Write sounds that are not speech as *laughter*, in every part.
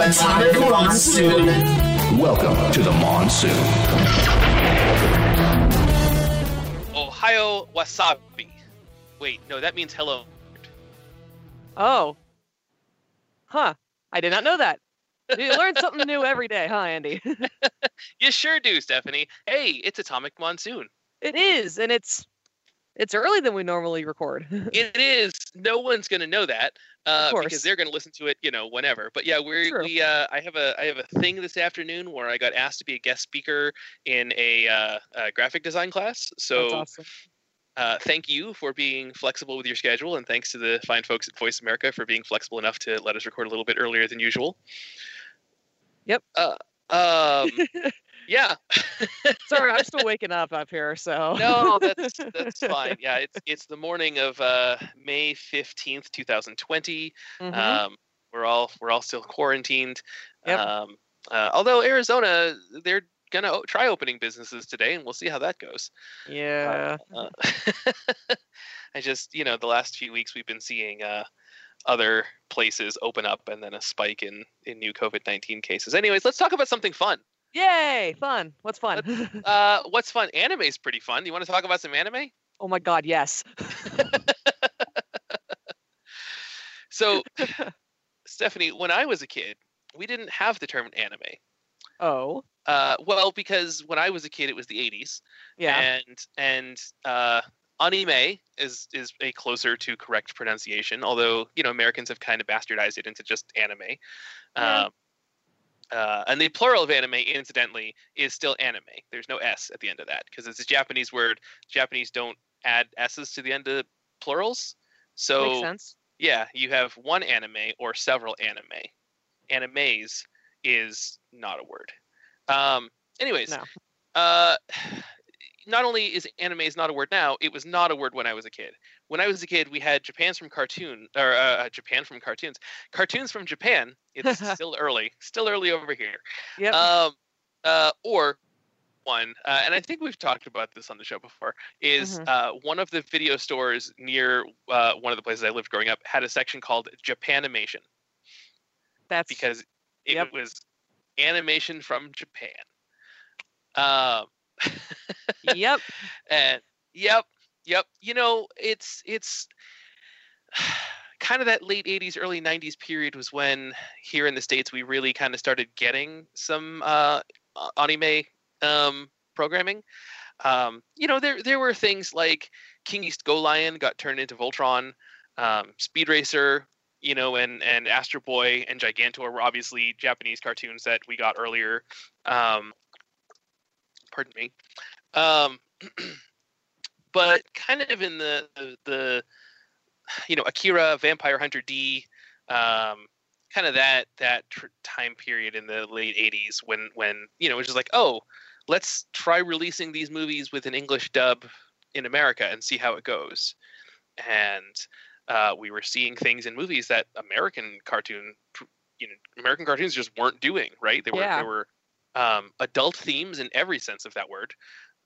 Atomic Monsoon. Welcome to the monsoon. Ohio wasabi. Wait, no, that means hello. Oh. Huh. I did not know that. You learn something new every day, huh, Andy? *laughs* *laughs* You sure do, Stephanie. Hey, it's Atomic Monsoon. It is, and it's it's early than we normally record. *laughs* It is. No one's going to know that uh, because they're going to listen to it, you know, whenever. But yeah, we're True. we. Uh, I have a I have a thing this afternoon where I got asked to be a guest speaker in a, uh, a graphic design class. So That's awesome. uh, thank you for being flexible with your schedule, and thanks to the fine folks at Voice America for being flexible enough to let us record a little bit earlier than usual. Yep. Uh, um, *laughs* yeah. *laughs* Sorry, I'm still waking up up here, so no, that's *laughs* that's fine. Yeah, it's it's the morning of uh, May fifteenth, two thousand twenty. Mhm. Um, we're all we're all still quarantined. Yep. Um, uh, although Arizona, they're gonna o- try opening businesses today, and we'll see how that goes. yeah. Uh, *laughs* I just you know the last few weeks we've been seeing uh, other places open up, and then a spike in in new COVID nineteen cases. Anyways, let's talk about something fun. Yay! Fun. What's fun? *laughs* Uh, what's fun? Anime's pretty fun. Do you want to talk about some anime? oh my God, yes. *laughs* So, *laughs* Stephanie, when I was a kid, we didn't have the term anime. Oh, Uh, well, because when I was a kid, it was the '80s, yeah. and and uh, anime is is a closer to correct pronunciation. Although you know Americans have kind of bastardized it into just anime. Yeah. Um, uh, and the plural of anime, incidentally, is still anime. There's no s at the end of that because it's a Japanese word. Japanese don't add s's to the end of plurals. So Makes sense. yeah, you have one anime or several anime. Animes is not a word. Um, anyways, No. uh, *sighs* not only is animes not a word now, it was not a word when I was a kid. When I was a kid, we had Japan's from cartoon or uh, Japan from cartoons, cartoons from Japan. It's *laughs* still early, still early over here. Yep. Um, uh, or one, uh, and I think we've talked about this on the show before, is Mhm. uh, one of the video stores near uh, one of the places I lived growing up had a section called Japanimation That's because it Yep. was animation from Japan. Um, *laughs* yep. and yep, yep. You know, it's it's *sighs* kind of that late 80s early 90s period was when here in the states we really kind of started getting some uh anime um programming um you know there there were things like king east go lion got turned into voltron um speed racer you know and and astro boy and gigantor were obviously japanese cartoons that we got earlier um pardon me um *clears throat* but kind of in the the, the you know akira vampire hunter d um kind of that that tr- time period in the late 80s when when you know it was just like oh let's try releasing these movies with an english dub in america and see how it goes. And uh, we were seeing things in movies that american cartoon you know american cartoons just weren't doing right? They were Yeah. they were um, adult themes in every sense of that word.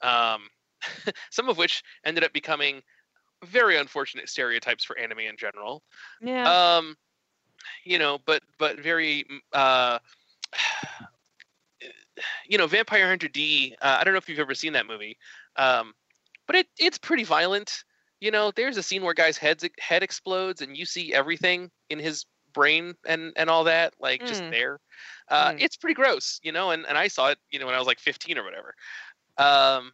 Um, *laughs* some of which ended up becoming very unfortunate stereotypes for anime in general Yeah. um you know but but very mm, uh *sighs* you know vampire hunter d uh, i don't know if you've ever seen that movie um but it it's pretty violent you know there's a scene where guy's heads head explodes and you see everything in his brain and and all that like just Mm. there uh Mm. it's pretty gross you know and and i saw it you know when i was like 15 or whatever um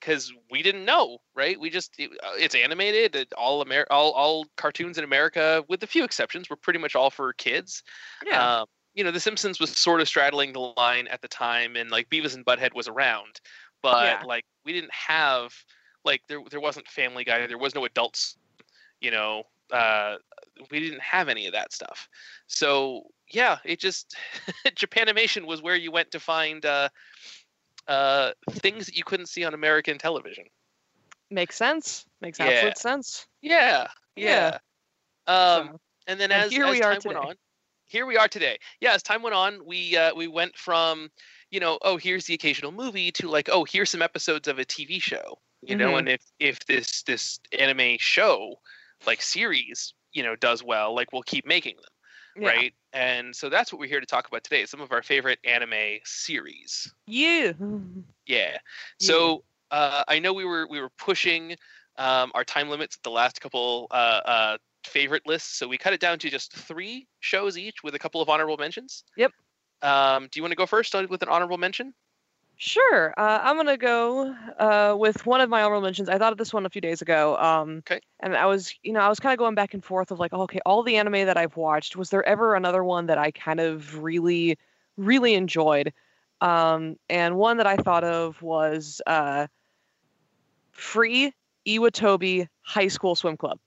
because we didn't know, right? We just it, uh, it's animated. It, all Amer- all all cartoons in America, with a few exceptions, were pretty much all for kids. yeah. Um, you know, The Simpsons was sort of straddling the line at the time, and like Beavis and Butthead was around, but Yeah. like we didn't have like there there wasn't Family Guy, there was no adults. You know, uh, we didn't have any of that stuff. So yeah, it just *laughs* Japanimation was where you went to find uh, uh, things that you couldn't see on American television. Makes sense. Makes yeah. absolute sense. Yeah, yeah. Um, So- and then and as, here as we are time went on, here we are today. Yeah, as time went on, we uh, we went from you know oh here's the occasional movie to like oh here's some episodes of a TV show. You know, Mhm. and if if this this anime show like series, you know, does well, like we'll keep making them, Yeah. right? And so that's what we're here to talk about today. Some of our favorite anime series. You. Yeah. So uh, I know we were we were pushing um, our time limits at the last couple uh, uh, favorite lists, so we cut it down to just three shows each with a couple of honorable mentions. Yep. Um, do you want to go first with an honorable mention? Sure. Uh, I'm gonna go uh, with one of my honorable mentions. I thought of this one a few days ago. Um, Okay. And I was, you know, I was kind of going back and forth of like, oh, okay, all the anime that I've watched, was there ever another one that I kind of really, really enjoyed? Um, and one that I thought of was uh, Free Iwatobi High School Swim Club.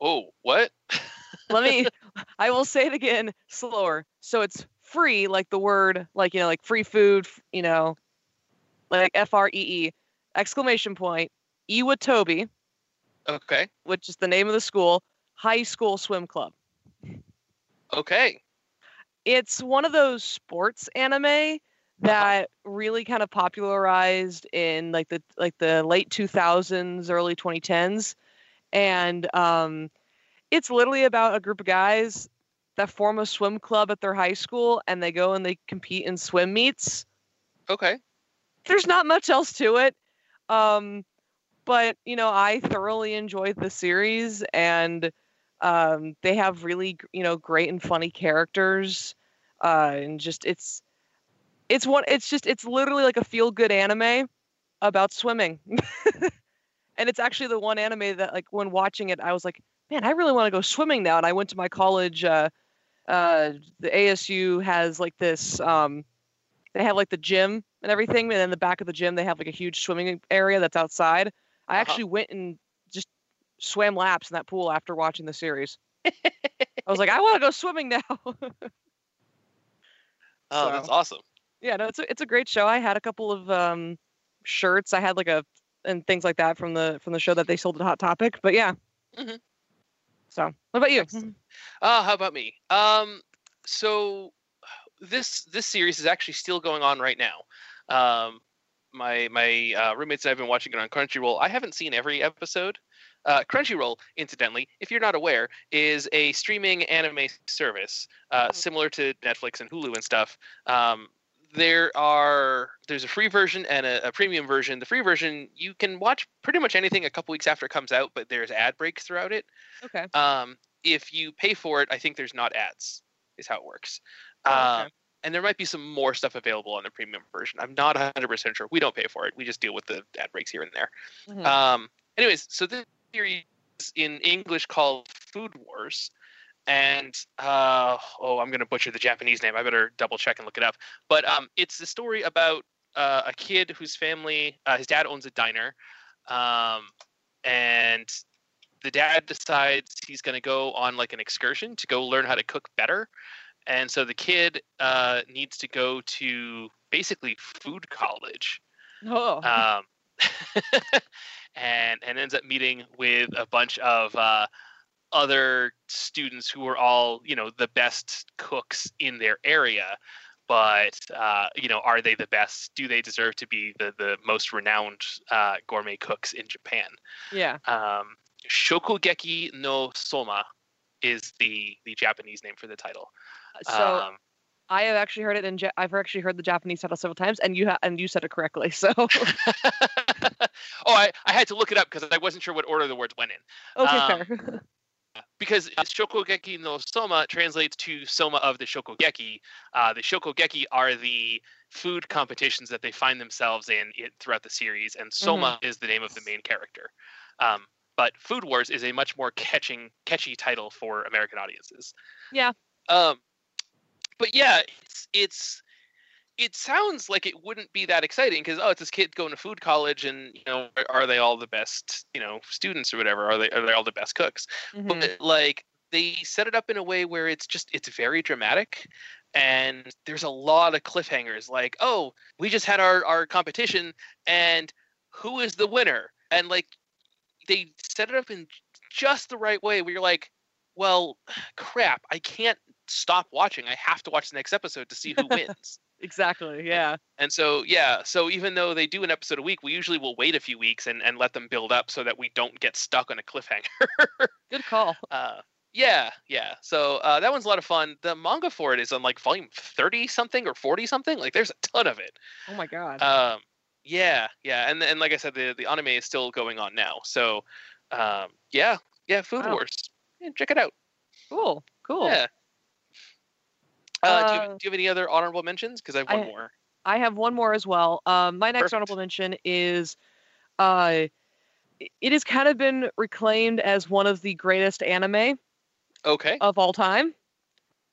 Oh, what? *laughs* Let me, I will say it again slower. So it's free, like the word, like, you know, like free food, you know, like F R E E, exclamation point, Iwatobi, Okay. which is the name of the school, high school swim club. Okay. It's one of those sports anime that really kind of popularized in like the like the late 2000s early 2010s and um it's literally about a group of guys that form a swim club at their high school and they go and they compete in swim meets. Okay. there's not much else to it um but you know i thoroughly enjoyed the series and um they have really you know great and funny characters uh and just it's it's one it's just it's literally like a feel good anime about swimming. *laughs* And it's actually the one anime that like when watching it i was like man i really want to go swimming now. And i went to my college uh uh the asu has like this um they have like the gym and everything and in the back of the gym they have like a huge swimming area that's outside i Uh-huh. actually went and just swam laps in that pool after watching the series i was like i want to go swimming now *laughs* Oh, that's awesome. yeah no it's a, it's a great show i had a couple of um shirts i had like a and things like that from the from the show that they sold at hot topic but yeah Mhm. So what about you Excellent. Uh, how about me? Um, so this this series is actually still going on right now. Um, my my uh, roommates and I've been watching it on Crunchyroll. I haven't seen every episode. Uh, Crunchyroll, incidentally, if you're not aware, is a streaming anime service uh, similar to Netflix and Hulu and stuff. Um, there are there's a free version and a, a premium version. The free version you can watch pretty much anything a couple weeks after it comes out, but there's ad breaks throughout it. okay Um, if you pay for it, I think there's not ads. Is how it works. Oh, Um, okay. and there might be some more stuff available on the premium version. I'm not 100% sure. We don't pay for it. We just deal with the ad breaks here and there. Mhm. Um, anyways, so this series in English called Food Wars. And uh, oh, I'm gonna butcher the Japanese name. I better double check and look it up. But um, it's the story about uh, a kid whose family, uh, his dad owns a diner, um, and the dad decides he's going to go on like an excursion to go learn how to cook better and so the kid uh, needs to go to basically food college oh um, *laughs* and and ends up meeting with a bunch of uh, other students who are all you know the best cooks in their area but uh, you know are they the best do they deserve to be the, the most renowned uh, gourmet cooks in japan yeah um, Shokugeki no Soma is the the Japanese name for the title. so um, I have actually heard it in. Ja- I've actually heard the Japanese title several times, and you ha- and you said it correctly. So *laughs* oh, I, I had to look it up because I wasn't sure what order the words went in. Um, fair. Because Shokugeki no Soma translates to Soma of the Shokugeki. Uh, the Shokugeki are the food competitions that they find themselves in it, throughout the series, and Soma is the name of the main character. Um, but Food Wars is a much more catching, catchy title for American audiences. Yeah. Um, but yeah, it's it's it sounds like it wouldn't be that exciting because oh, it's this kid going to food college, and you know, are, are they all the best you know students or whatever? Are they are they all the best cooks? Mhm. but like they set it up in a way where it's just it's very dramatic and there's a lot of cliffhangers like oh we just had our our competition and who is the winner and like they set it up in just the right way where you're like well *sighs* crap i can't stop watching i have to watch the next episode to see who wins exactly. Yeah. And so, yeah, so even though they do an episode a week, we usually will wait a few weeks and, and let them build up so that we don't get stuck on a cliffhanger. *laughs* Good call. uh, yeah, yeah. So uh, that one's a lot of fun. The manga for it is on like volume 30 something or 40 something. Like there's a ton of it. Oh my god. Um, yeah, yeah. And and like I said, the, the anime is still going on now. So um, yeah, yeah, Food Wow. Wars. Yeah, check it out. cool. Cool. Yeah. Uh, do, you, Uh, do you have any other honorable mentions? Because I have one I- more. I have one more as well. Um, my next Perfect. honorable mention is, uh, it has kind of been reclaimed as one of the greatest anime Okay. of all time.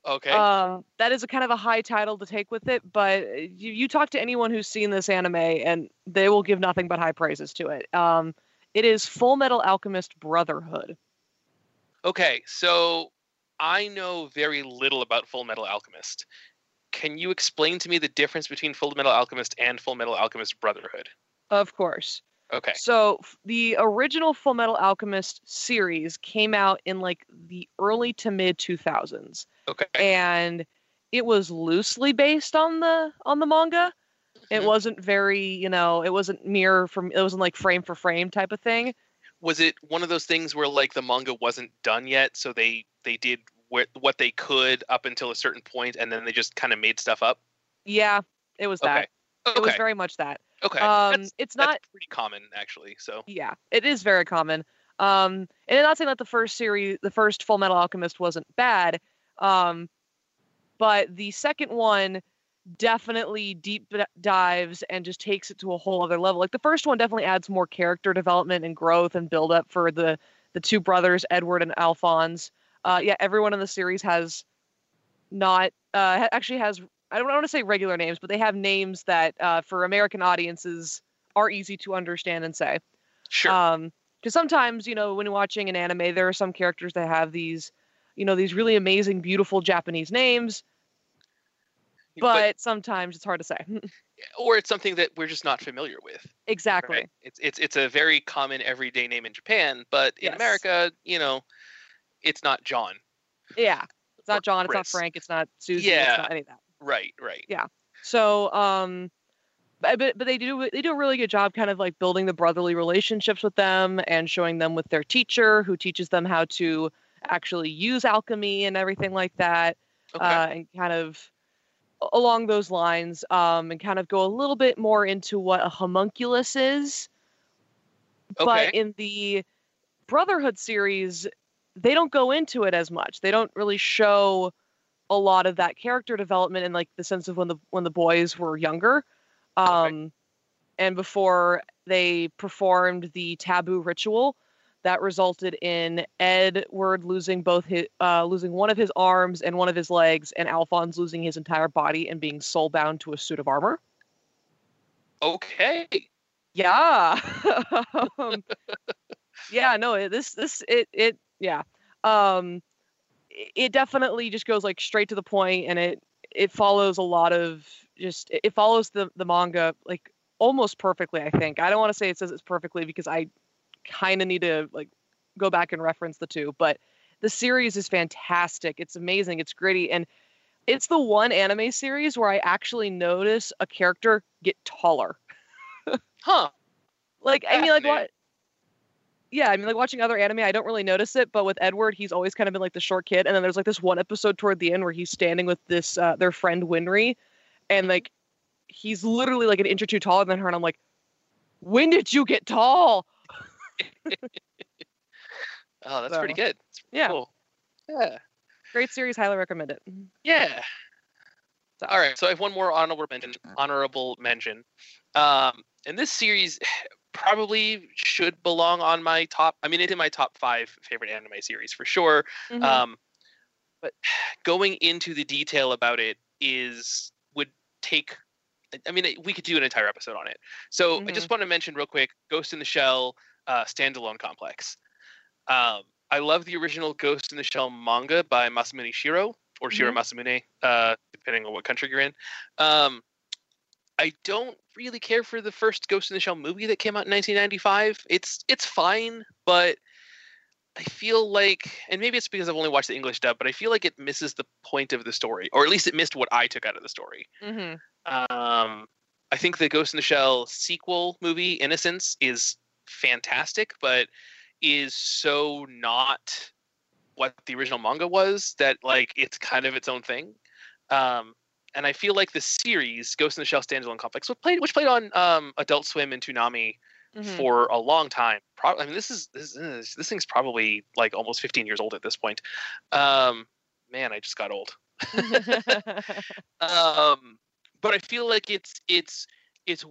Okay. Um, that is a kind of a high title to take with it, but uh, you, you talk to anyone who's seen this anime and they will give nothing but high praises to it. Um, it is Full Metal Alchemist Brotherhood. Okay, so I know very little about Full Metal Alchemist. Can you explain to me the difference between Full Metal Alchemist and Full Metal Alchemist Brotherhood? Of course. Okay. So f- the original Full Metal Alchemist series came out in like the early to mid 2000s. Okay. and it was loosely based on the on the manga. It Mhm. wasn't very, you know, it wasn't mirror from it wasn't like frame for frame type of thing. Was it one of those things where like the manga wasn't done yet, so they they did wh- what they could up until a certain point, and then they just kind of made stuff up? Yeah, it was that. Okay. It was very much that. Okay. Um that's, it's not pretty common actually. So yeah, it is very common. Um and I'm not saying that the first series the first Full Metal Alchemist wasn't bad. Um but the second one definitely deep dives and just takes it to a whole other level. Like the first one definitely adds more character development and growth and build up for the the two brothers Edward and Alphonse. Uh, yeah, everyone in the series has not uh, actually has I don't want to say regular names, but they have names that uh, for American audiences are easy to understand and say. sure. Um, because sometimes you know when watching an anime, there are some characters that have these, you know, these really amazing, beautiful Japanese names, but, sometimes it's hard to say. *laughs* or it's something that we're just not familiar with. exactly. Right? It's it's it's a very common everyday name in Japan, but in Yes. America, you know, it's not John. Yeah. It's not John. It's not Frank. It's not Susan, Yeah. It's not any of that. Right, right. Yeah. So, um, but, but but they do they do a really good job, kind of like building the brotherly relationships with them and showing them with their teacher, who teaches them how to actually use alchemy and everything like that, Okay. uh, and kind of along those lines, um, and kind of go a little bit more into what a homunculus is. Okay. But in the Brotherhood series, they don't go into it as much. They don't really show a lot of that character development in like the sense of when the when the boys were younger um and before they performed the taboo ritual that resulted in Edward losing both his uh, losing one of his arms and one of his legs, and Alphonse losing his entire body and being soul bound to a suit of armor. okay. Yeah. *laughs* um, yeah, no, this this it it yeah. Um it- it definitely just goes like straight to the point and it it follows a lot of just it it follows the the manga like almost perfectly, I think. I don't want to say it says it's perfectly because I kind of need to like go back and reference the two, but the series is fantastic. It's amazing. It's gritty and it's the one anime series where I actually notice a character get taller. *laughs* Huh. Like I mean, like what? Yeah, I mean, like watching other anime, I don't really notice it. But with Edward, he's always kind of been like the short kid, and then there's like this one episode toward the end where he's standing with this uh, their friend Winry, and like he's literally like an inch or two taller than her, and I'm like, when did you get tall? *laughs* Oh, that's pretty good. That's pretty yeah. Cool. Yeah. Great series, highly recommend it. Yeah. So- All right. So I have one more honorable mention. Honorable mention. Um, and this series probably should belong on my top. I mean, it's in my top five favorite anime series for sure. Mhm. Um, but going into the detail about it is would take. I mean, we could do an entire episode on it. So I just want to mention real quick: Ghost in the Shell uh, standalone complex. Um, I love the original Ghost in the Shell manga by Masamune Shiro or Shiro Masamune, uh, depending on what country you're in. Um, I don't really care for the first Ghost in the Shell movie that came out in 1995. It's it's fine, but I feel like, and maybe it's because I've only watched the English dub, but I feel like it misses the point of the story, or at least it missed what I took out of the story. Mhm. Um, I think the Ghost in the Shell sequel movie, Innocence, is fantastic, but is so not what the original manga was that like it's kind of its own thing. Um, and I feel like the series Ghost in the Shell standalone complex, which played which played on um, Adult Swim and Toonami Mhm. for a long time. Pro- I mean, this is this is this thing's probably like almost 15 years old at this point. Um, man, I just got old. *laughs* Um, but I feel like it's it's it's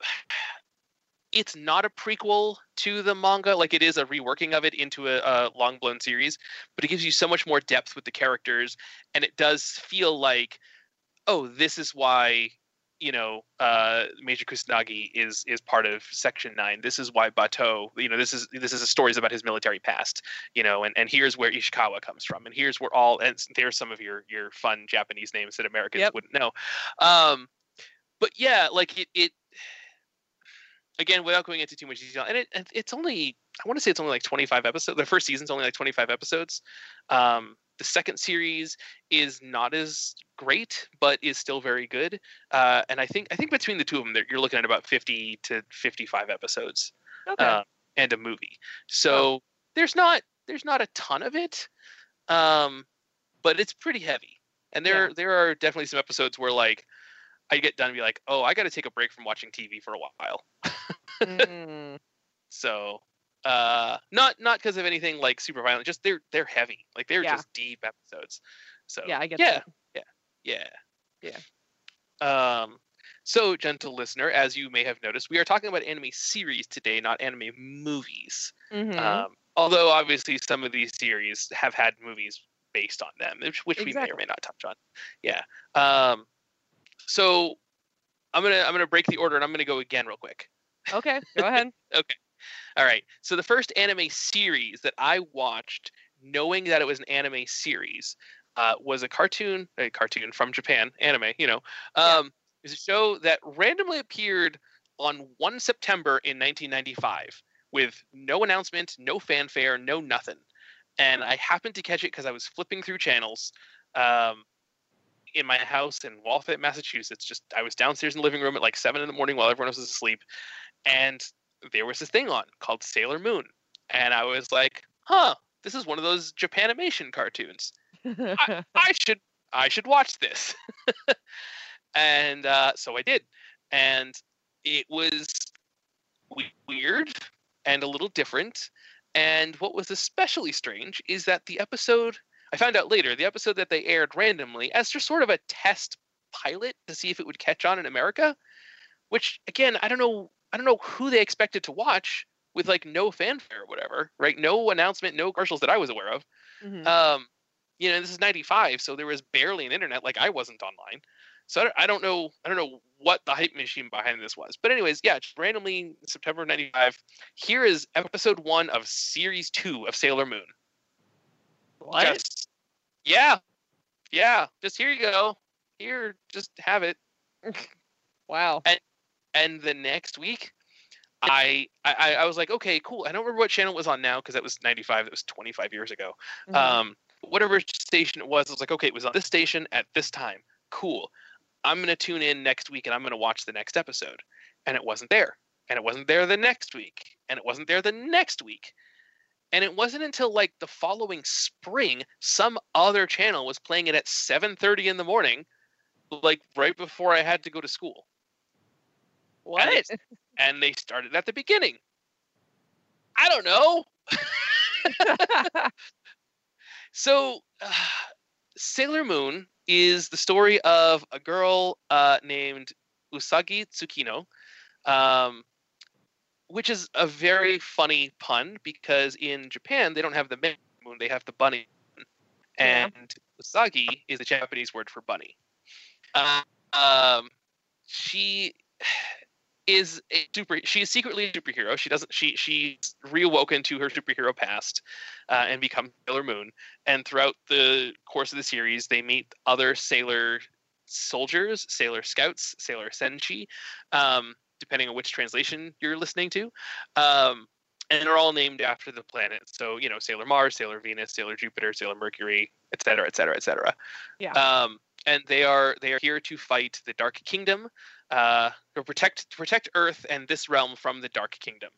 *sighs* it's not a prequel to the manga like it is a reworking of it into a, a long blown series but it gives you so much more depth with the characters and it does feel like oh this is why you know uh major kusanagi is is part of section 9 this is why Batou you know this is this is a stories about his military past you know and and here's where ishikawa comes from and here's where all and there's some of your your fun japanese names that americans Yep. wouldn't know. Um but yeah like it it again without going into too much detail and it it's only i want to say it's only like 25 episodes the first season's only like 25 episodes. Um the second series is not as great but is still very good uh and i think i think between the two of them you're looking at about 50 to 55 episodes okay. uh, and a movie. So there's not there's not a ton of it, um, but it's pretty heavy. And there Yeah. there are definitely some episodes where like I get done and be like, oh, I got to take a break from watching TV for a while. *laughs* Mm. So uh, not not because of anything like super violent, just they're they're heavy, like they're Yeah. just deep episodes. So Yeah, I get yeah, that. yeah, Yeah. Um, so, gentle listener, as you may have noticed, we are talking about anime series today, not anime movies. Mhm. Um, although obviously some of these series have had movies based on them, which, which we may or may not touch on. Yeah. Um, so I'm gonna I'm gonna break the order and I'm gonna go again real quick. okay, go *laughs* ahead. Okay. All right. So the first anime series that I watched, knowing that it was an anime series, uh, was a cartoon, a cartoon from Japan, anime. You know, Yeah. um, it was a show that randomly appeared on one September in 1995 with no announcement, no fanfare, no nothing. And I happened to catch it because I was flipping through channels. Um, in my house in Waltham, Massachusetts. Just I was downstairs in the living room at like seven in the morning while everyone else was asleep, and there was this thing on called Sailor Moon, and I was like, "Huh, this is one of those Japanimation cartoons. *laughs* I should I should watch this." *laughs* and uh, so I did, and it was weird and a little different. And what was especially strange is that the episode I found out later, the episode that they aired randomly as just sort of a test pilot to see if it would catch on in America, which again, I don't know I don't know who they expected to watch with like no fanfare or whatever, right? No announcement, no commercials that I was aware of. Mhm. Um, you know, this is 95, so there was barely an internet like I wasn't online. So I don't, I don't know I don't know what the hype machine behind this was. But anyways, yeah, just randomly September 95, here is episode 1 of series 2 of Sailor Moon. what? Just, yeah. Yeah. Just here you go. Here, just have it. *laughs* wow. And the next week, I, I I was like, okay, cool. I don't remember what channel it was on now because that was 95. That was 25 years ago. Mhm. Um, whatever station it was, I was like, okay, it was on this station at this time. Cool. I'm gonna tune in next week and I'm gonna watch the next episode. And it wasn't there. And it wasn't there the next week. And it wasn't there the next week. And it wasn't until like the following spring, some other channel was playing it at 7:30 in the morning, like right before I had to go to school. What? it's- *laughs* And they started at the beginning. I don't know. *laughs* So, uh, *sighs* Sailor Moon is the story of a girl uh, named Usagi Tsukino, um, which is a very funny pun because in Japan they don't have the moon, they have the bunny. moon. Yeah. And Usagi is the Japanese word for bunny. Uh, um, she is a super. She is secretly a superhero. She doesn't. She she's reawoken to her superhero past uh, and become Sailor Moon. And throughout the course of the series, they meet other Sailor soldiers, Sailor Scouts, Sailor Senshi, um, depending on which translation you're listening to. Um, and they're all named after the planet. So, you know, Sailor Mars, Sailor Venus, Sailor Jupiter, Sailor Mercury, et cetera, et cetera, et cetera. Yeah. Um, and they are they are here to fight the Dark Kingdom, uh, or protect to protect Earth and this realm from the Dark Kingdom.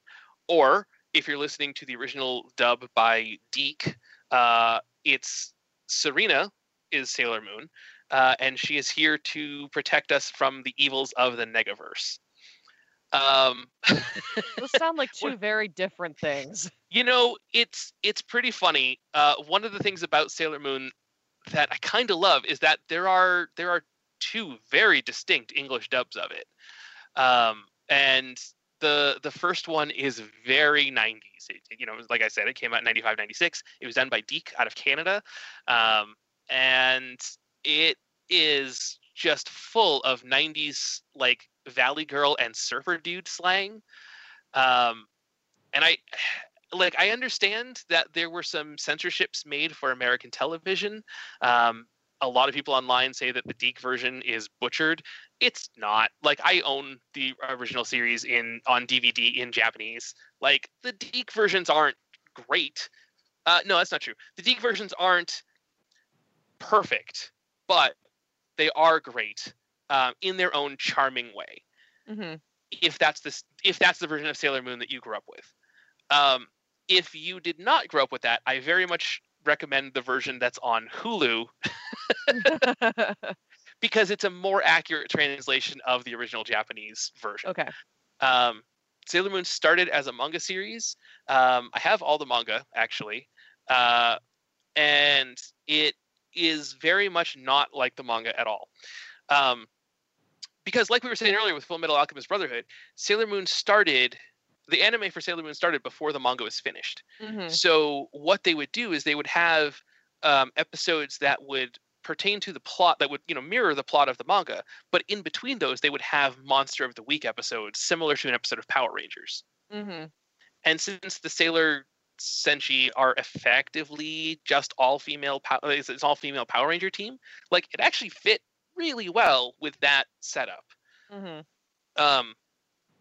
Or if you're listening to the original dub by DiC, uh, it's Serena is Sailor Moon, uh, and she is here to protect us from the evils of the Negaverse. Um, *laughs* Those sound like two very different things. you know, it's it's pretty funny. Uh, one of the things about Sailor Moon that I kind of love is that there are there are two very distinct English dubs of it, um, and the the first one is very 90s. It, you know, like I said, it came out in 95, 96. It was done by DiC out of Canada, um, and it is just full of 90s like Valley Girl and Surfer Dude slang. Um, and I *sighs* like I understand that there were some censorships made for American television. Um, a lot of people online say that the DiC version is butchered. It's not. Like I own the original series in on DVD in Japanese. Like the DiC versions aren't great. Uh, no, that's not true. The DiC versions aren't perfect, but they are great um, in their own charming way. hmm If that's the if that's the version of Sailor Moon that you grew up with, um, if you did not grow up with that, I very much recommend the version that's on Hulu *laughs* *laughs* *laughs* because it's a more accurate translation of the original Japanese version. okay. Um, Sailor Moon started as a manga series. Um, I have all the manga actually, uh, and it is very much not like the manga at all. Um, because, like we were saying earlier with Full Metal Alchemist Brotherhood, Sailor Moon started. The anime for Sailor Moon started before the manga was finished. hmm So what they would do is they would have um, episodes that would pertain to the plot that would you know mirror the plot of the manga, but in between those they would have Monster of the Week episodes similar to an episode of Power Rangers. hmm And since the Sailor Senshi are effectively just all female, pow- it's it's all female Power Ranger team, like it actually fit really well with that setup. Hmm um,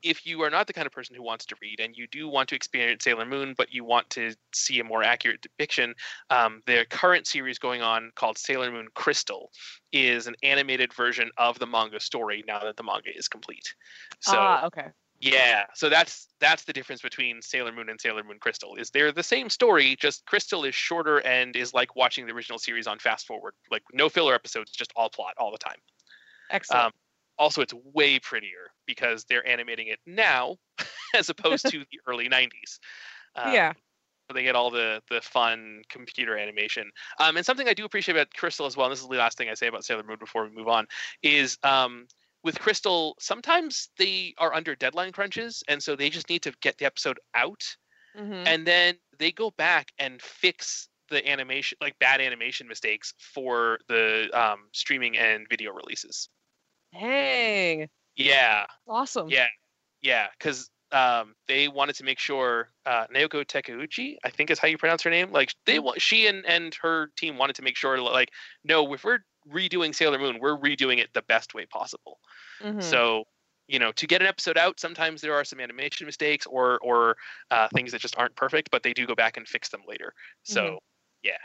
if you are not the kind of person who wants to read and you do want to experience Sailor Moon, but you want to see a more accurate depiction, um, the current series going on called Sailor Moon Crystal is an animated version of the manga story now that the manga is complete. So ah, okay. yeah, so that's that's the difference between Sailor Moon and Sailor Moon Crystal. Is they're the same story, just Crystal is shorter and is like watching the original series on fast forward, like no filler episodes, just all plot all the time. Excellent. Um, also, it's way prettier because they're animating it now *laughs* as opposed to the early 90s. Um, yeah. so they get all the the fun computer animation. Um, and something I do appreciate about Crystal as well, and this is the last thing I say about Sailor Moon before we move on, is um, with Crystal, sometimes they are under deadline crunches, and so they just need to get the episode out, hmm and then they go back and fix the animation, like bad animation mistakes for the um, streaming and video releases. Dang. Yeah, Awesome. Yeah, yeah, because um, they wanted to make sure uh, Naoko Takeuchi, I think is how you pronounce her name. Like they want, she and and her team wanted to make sure, like, no, if we're redoing Sailor Moon, we're redoing it the best way possible. Mhm. So, you know, to get an episode out, sometimes there are some animation mistakes or or uh, things that just aren't perfect, but they do go back and fix them later. So, Mhm. yeah.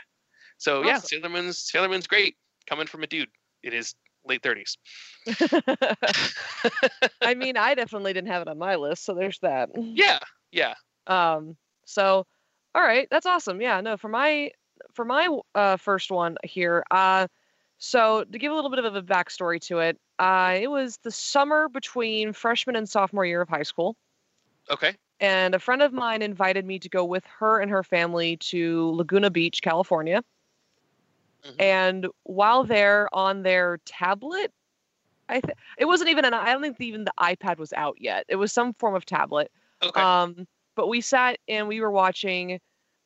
So yeah, Sailor Moon's Sailor Moon's great. Coming from a dude, it is late thirties. *laughs* I mean, I definitely didn't have it on my list, so there's that. yeah, yeah. Um, so all right, that's awesome. Yeah, no, for my for my uh first one here, uh so to give a little bit of a backstory to it, uh it was the summer between freshman and sophomore year of high school. Okay. And a friend of mine invited me to go with her and her family to Laguna Beach, California. Mhm. And while there on their tablet, I th- it wasn't even an I don't think even the iPad was out yet. It was some form of tablet. Okay. Um, but we sat and we were watching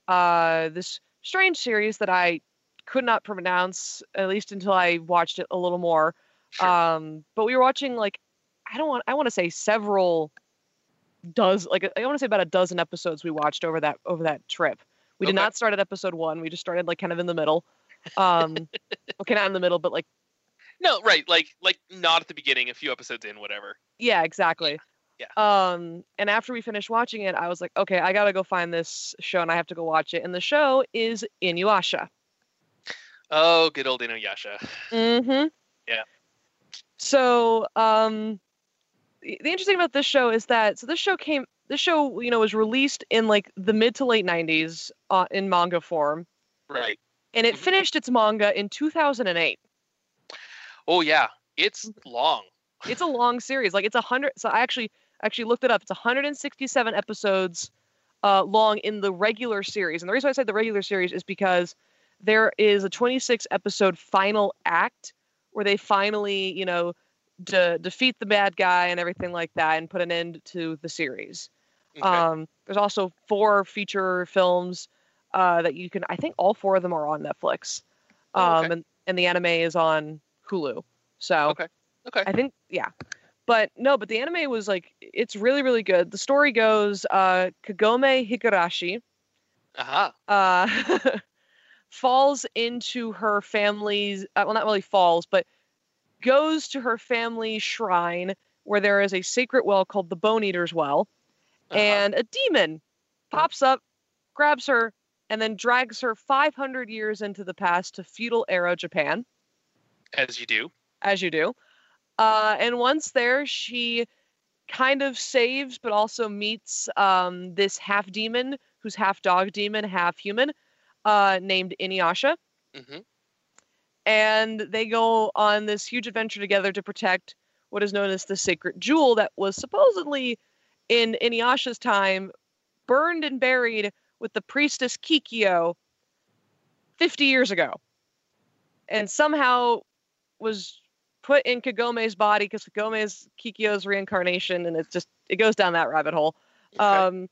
uh, this strange series that I could not pronounce, at least until I watched it a little more. Sure. Um, but we were watching like I don't want I want to say several does like I want to say about a dozen episodes we watched over that over that trip. We did not start at episode one. We just started like kind of in the middle. Um, okay, not in the middle, but like No, right, like like not at the beginning, a few episodes in, whatever. Yeah, exactly. Yeah. Um, and after we finished watching it, I was like, okay, I gotta go find this show and I have to go watch it. And the show is Inuyasha. Oh, good old Inuyasha. Mm-hmm. Yeah. So, um, the, interesting about this show is that so this show came this show you know was released in like the mid to late 90s uh, in manga form Right. And it Mhm. finished its manga in 2008 Oh yeah, it's long. it's a long series. Like it's a hundred so i actually actually looked it up. It's 167 episodes uh, long in the regular series. And the reason i said the regular series is because there is a 26 episode final act where they finally you know de- defeat the bad guy and everything like that and put an end to the series. Okay. um, there's also four feature films uh, that you can. I think all four of them are on Netflix, um, Oh, okay. and and the anime is on Hulu. So Okay. okay. I think yeah, but no, but the anime was like it's really really good. The story goes uh, Kagome Higurashi Uh-huh. uh, *laughs* falls into her family's uh, well not really falls but goes to her family shrine where there is a sacred well called the bone eater's well Uh-huh. and a demon pops up, grabs her, and then drags her 500 years into the past to feudal era Japan, as you do. as you do. Uh, and once there, she kind of saves, but also meets um, this half demon who's half dog demon, half human, uh, named Inuyasha. hmm And they go on this huge adventure together to protect what is known as the sacred jewel that was supposedly in Inuyasha's time burned and buried with the priestess Kikyo 50 years ago. And somehow was put in Kagome's body because Kagome is Kikyo's reincarnation and it just it goes down that rabbit hole. Okay. Um,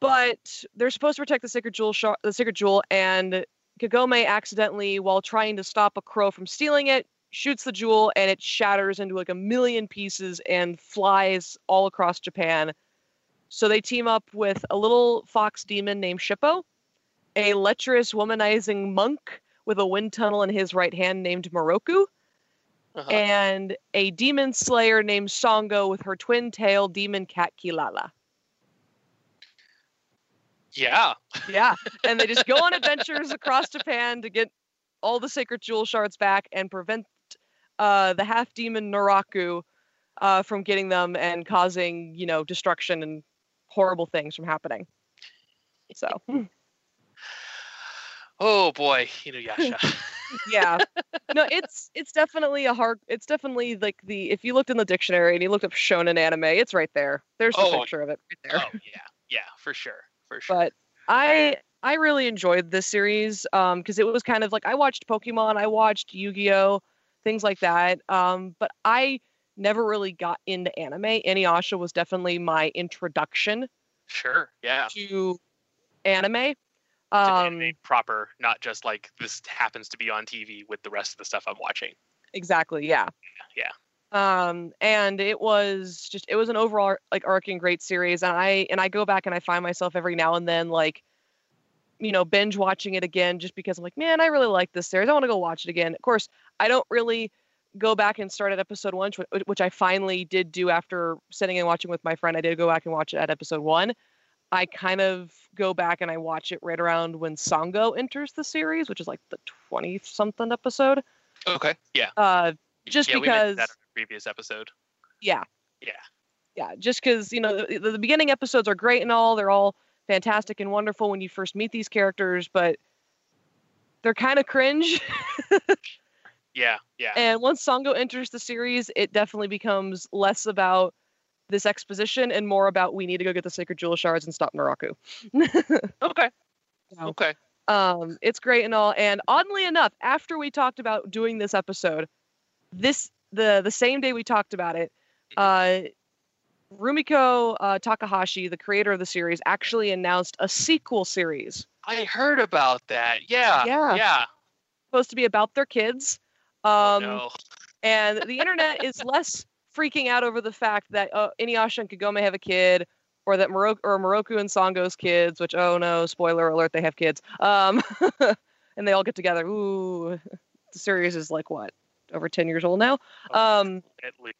but they're supposed to protect the sacred jewel, sh- the sacred jewel, and Kagome accidentally, while trying to stop a crow from stealing it, shoots the jewel and it shatters into like a million pieces and flies all across Japan. So they team up with a little fox demon named Shippo, a lecherous womanizing monk with a wind tunnel in his right hand named Miroku, Uh-huh. and a demon slayer named Sango with her twin tail demon cat Kilala. yeah. Yeah. And they just go on *laughs* adventures across Japan to get all the sacred jewel shards back and prevent uh, the half demon Naraku uh, from getting them and causing, you know, destruction and horrible things from happening. So, *laughs* Oh boy, Inuyasha. *laughs* yeah. No, it's it's definitely a hard it's definitely like the if you looked in the dictionary and you looked up shonen anime, it's right there. There's the Oh. picture of it right there. oh yeah, yeah, for sure, for sure. but I I really enjoyed this series um because it was kind of like I watched Pokemon, I watched Yu-Gi-Oh, things like that. Um, but I never really got into anime. Inuyasha was definitely my introduction sure, yeah. to anime. To Um, anime proper, not just like this happens to be on TV with the rest of the stuff I'm watching. exactly, yeah. Yeah. Um, and it was just it was an overall like arcing great series, and I and I go back and I find myself every now and then like you know, binge watching it again just because I'm like, man, I really like this series. I want to go watch it again. Of course, I don't really go back and start at episode one, which, which I finally did do after sitting and watching with my friend. I did go back and watch it at episode one. I kind of go back and I watch it right around when Sango enters the series, which is like the 20 something episode. Okay. Yeah. Uh, just yeah, we that because- in a previous episode. yeah. Yeah. Yeah. Just because, you know, the, the beginning episodes are great and all. They're all fantastic and wonderful when you first meet these characters, but they're kind of cringe. *laughs* Yeah. Yeah. And once Sango enters the series, it definitely becomes less about this exposition and more about we need to go get the sacred jewel shards and stop Naraku. *laughs* okay. No. Okay. Um, it's great and all. And oddly enough, after we talked about doing this episode, this the the same day we talked about it, uh, Rumiko uh, Takahashi, the creator of the series, actually announced a sequel series I heard about that. Yeah. Yeah. Yeah. supposed to be about their kids. Um, oh, no. and the internet is less freaking out over the fact that uh, Inuyasha and Kagome have a kid, or that Miroku or Miroku and Sango's kids. Which oh no, spoiler alert, they have kids. Um, *laughs* and they all get together. Ooh, *laughs* the series is like what over ten years old now. Um, At least,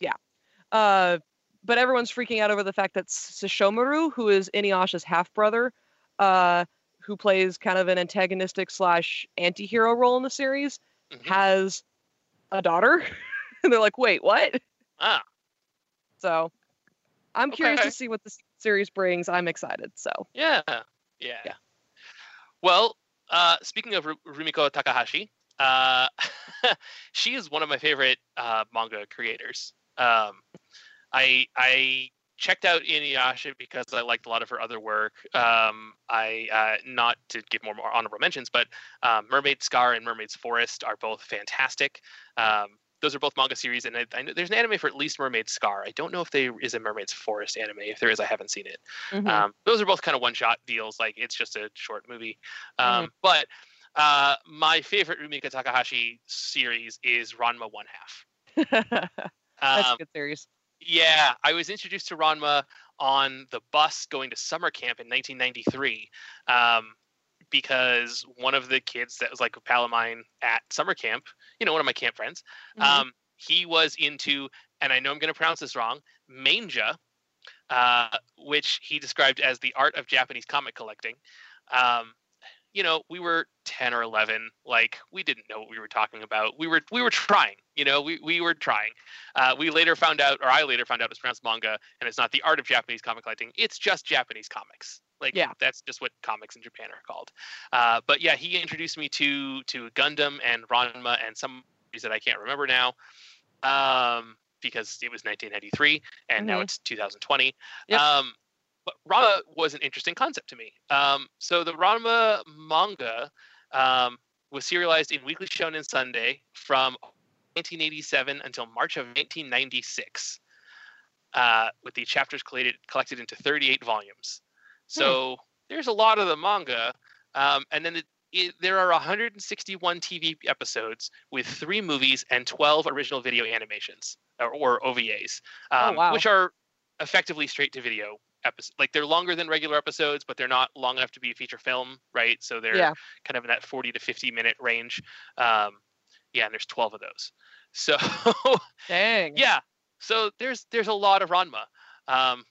yeah. uh, but everyone's freaking out over the fact that Sesshomaru, who is Inuyasha's half brother, uh, who plays kind of an antagonistic slash anti-hero role in the series, Mhm. has a daughter, *laughs* and they're like, "Wait, what?" Ah. So, I'm curious to see what the series brings. I'm excited. So, Yeah, yeah. Yeah. Well, uh, speaking of Ru- Rumiko Takahashi, uh, *laughs* she is one of my favorite uh, manga creators. Um, I I checked out Inuyasha because I liked a lot of her other work. Um, I uh, not to give more, more honorable mentions, but um, Mermaid Scar and Mermaid's Forest are both fantastic. Um, those are both manga series, and I, I know there's an anime for at least Mermaid Scar. I don't know if there is a Mermaid's Forest anime. If there is, I haven't seen it. mhm. Um, those are both kind of one shot deals. Like it's just a short movie. Um, But uh, my favorite Rumiko Takahashi series is Ranma One Half. *laughs* that's a Um, good series. Yeah, I was introduced to Ranma on the bus going to summer camp in 1993 um, because one of the kids that was like a pal of mine at summer camp, you know, one of my camp friends, Mhm. um, he was into, and I know I'm going to pronounce this wrong, manga, uh, which he described as the art of Japanese comic collecting. Um, you know, we were 10 or 11. Like, we didn't know what we were talking about. We were we were trying. You know, we we were trying. Uh, we later found out, or I later found out, it's pronounced manga, and it's not the art of Japanese comic collecting. It's just Japanese comics. Like, Yeah. that's just what comics in Japan are called. Uh, but yeah, he introduced me to to Gundam and Ranma and some movies that I can't remember now, um, because it was 1993 and now Mhm. it's 2020. Yep. Um, but Ranma was an interesting concept to me. Um, so the Ranma manga um, was serialized in Weekly Shonen Sunday from 1987 until March of 1996, uh, with the chapters collected collected into 38 volumes. So there's a lot of the manga, um, and then it, it, there are 161 TV episodes with three movies and 12 original video animations or, or OVAs, Oh, um, wow. which are effectively straight to video episodes. Like they're longer than regular episodes, but they're not long enough to be a feature film, right? So they're Yeah. kind of in that 40 to 50 minute range. Um, yeah, and there's 12 of those. *laughs* So Dang. yeah, so there's there's a lot of Ranma. Um,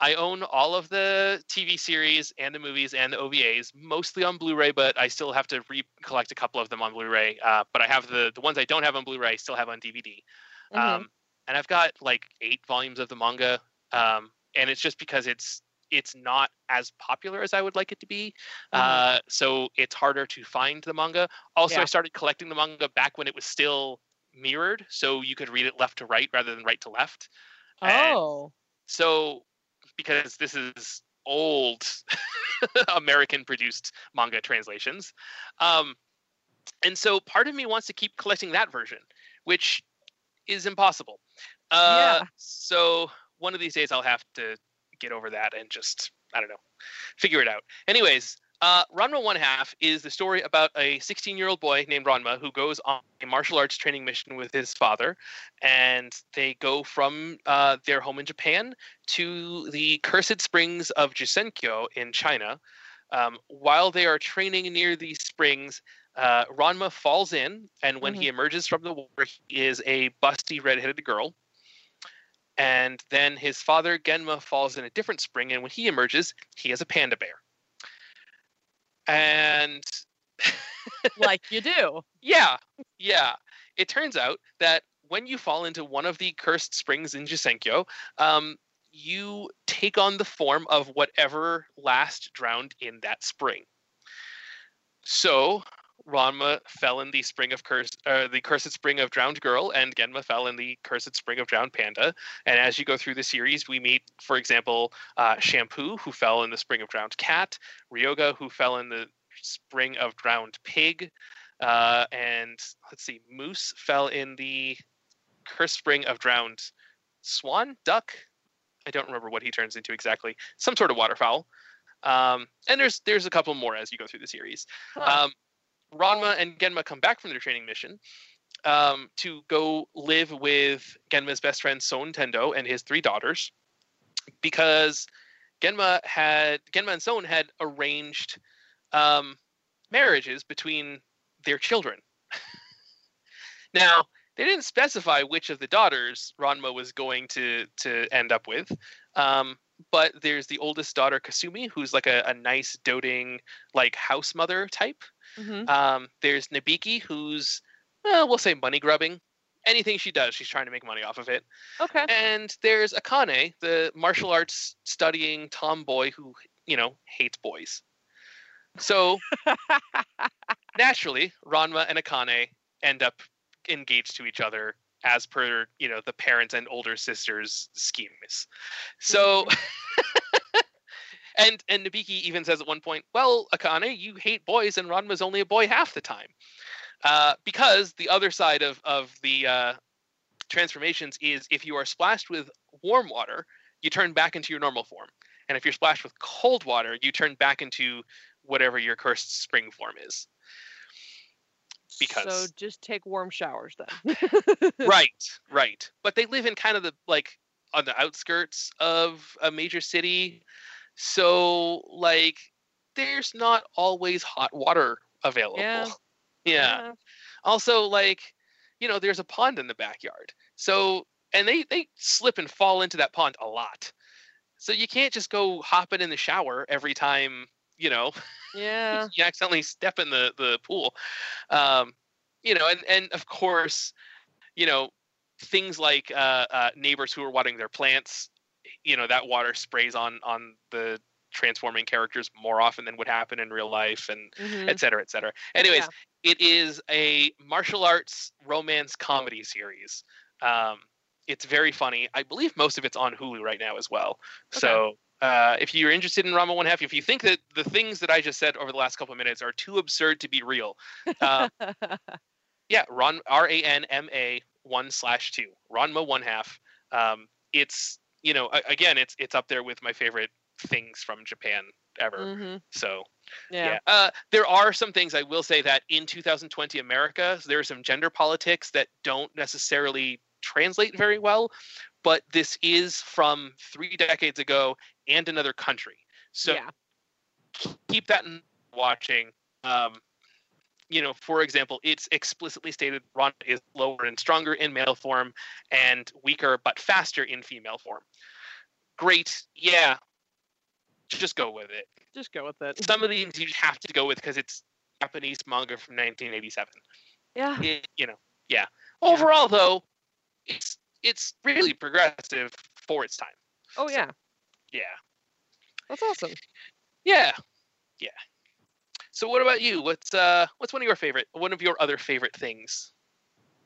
I own all of the TV series and the movies and the OVAs, mostly on Blu-ray, but I still have to recollect a couple of them on Blu-ray. Uh, but I have the the ones I don't have on Blu-ray, I still have on DVD. Mhm. Um, and I've got like eight volumes of the manga, um, and it's just because it's it's not as popular as I would like it to be. Uh, so it's harder to find the manga. Also, Yeah. I started collecting the manga back when it was still mirrored, so you could read it left to right rather than right to left. and- oh. So because this is old *laughs* American produced manga translations. Um, and so part of me wants to keep collecting that version, which is impossible. Uh, Yeah. So one of these days I'll have to get over that and just, I don't know, figure it out. Anyways, uh, Ranma One Half is the story about a 16 year old boy named Ranma who goes on a martial arts training mission with his father. And they go from uh, their home in Japan to the cursed springs of Jusenkyo in China. Um, while they are training near these springs, uh, Ranma falls in, and when he emerges from the water, he is a busty redheaded girl. And then his father, Genma, falls in a different spring, and when he emerges, he is a panda bear. And *laughs* like you do. yeah, yeah. It turns out that when you fall into one of the cursed springs in Jusenkyo, um, you take on the form of whatever last drowned in that spring. So Ranma fell in the spring of curse, uh, the cursed spring of drowned girl, and Genma fell in the cursed spring of drowned panda. And as you go through the series, we meet, for example, uh, Shampoo, who fell in the spring of drowned cat, Ryoga, who fell in the spring of drowned pig, uh, and let's see, Mousse fell in the cursed spring of drowned swan, duck. I don't remember what he turns into exactly. Some sort of waterfowl. Um, and there's there's a couple more as you go through the series. Huh. Um, Ranma and Genma come back from their training mission um, to go live with Genma's best friend Soun Tendo and his three daughters because Genma had Genma and Soun had arranged um, marriages between their children. *laughs* now they didn't specify which of the daughters Ranma was going to to end up with. Um, but there's the oldest daughter Kasumi, who's like a, a nice, doting, like house mother type. Mhm. Um, there's Nabiki, who's uh, we'll say money grubbing. Anything she does, she's trying to make money off of it. Okay. And there's Akane, the martial arts studying tomboy who, you know, hates boys. So *laughs* naturally, Ranma and Akane end up engaged to each other as per, you know, the parents and older sisters' schemes. So *laughs* and and Nabiki even says at one point, "Well, Akane, you hate boys, and Ranma's only a boy half the time." Uh, because the other side of of the uh, transformations is if you are splashed with warm water, you turn back into your normal form, and if you're splashed with cold water, you turn back into whatever your cursed spring form is. Because so just take warm showers then. right, *laughs* right. But they live in kind of the like on the outskirts of a major city, so like there's not always hot water available. *laughs* Yeah. yeah. Also, like, you know, there's a pond in the backyard. So, and they they slip and fall into that pond a lot. So you can't just go hopping in the shower every time, you know, *laughs* Yeah. you accidentally step in the the pool. Um, you know, and and of course, you know, things like uh, uh, neighbors who are watering their plants. You know, that water sprays on on the transforming characters more often than would happen in real life, and Mhm. et cetera, et cetera. Anyways, Yeah. it is a martial arts romance comedy series. Um, it's very funny. I believe most of it's on Hulu right now as well. So uh, if you're interested in Ranma One Half, if you think that the things that I just said over the last couple of minutes are too absurd to be real, *laughs* uh, yeah, Ron R A N M A one slash two Ranma One Half. Um, it's you know again it's it's up there with my favorite things from Japan ever. Mhm. So Yeah. yeah. Uh, there are some things I will say that in 2020 America, there are some gender politics that don't necessarily translate very well, but this is from three decades ago and another country. So yeah. keep that in watching. Um, you know, for example, it's explicitly stated Ron is lower and stronger in male form and weaker but faster in female form. Great. Yeah. Just go with it Just go with it. some of these you just have to go with because it's Japanese manga from 1987. Yeah. It- you know, yeah. Overall, though, it's it's really progressive for its time. Oh yeah. Yeah, That's awesome. yeah, yeah. So, what about you? What's uh, what's one of your favorite? One of your other favorite things?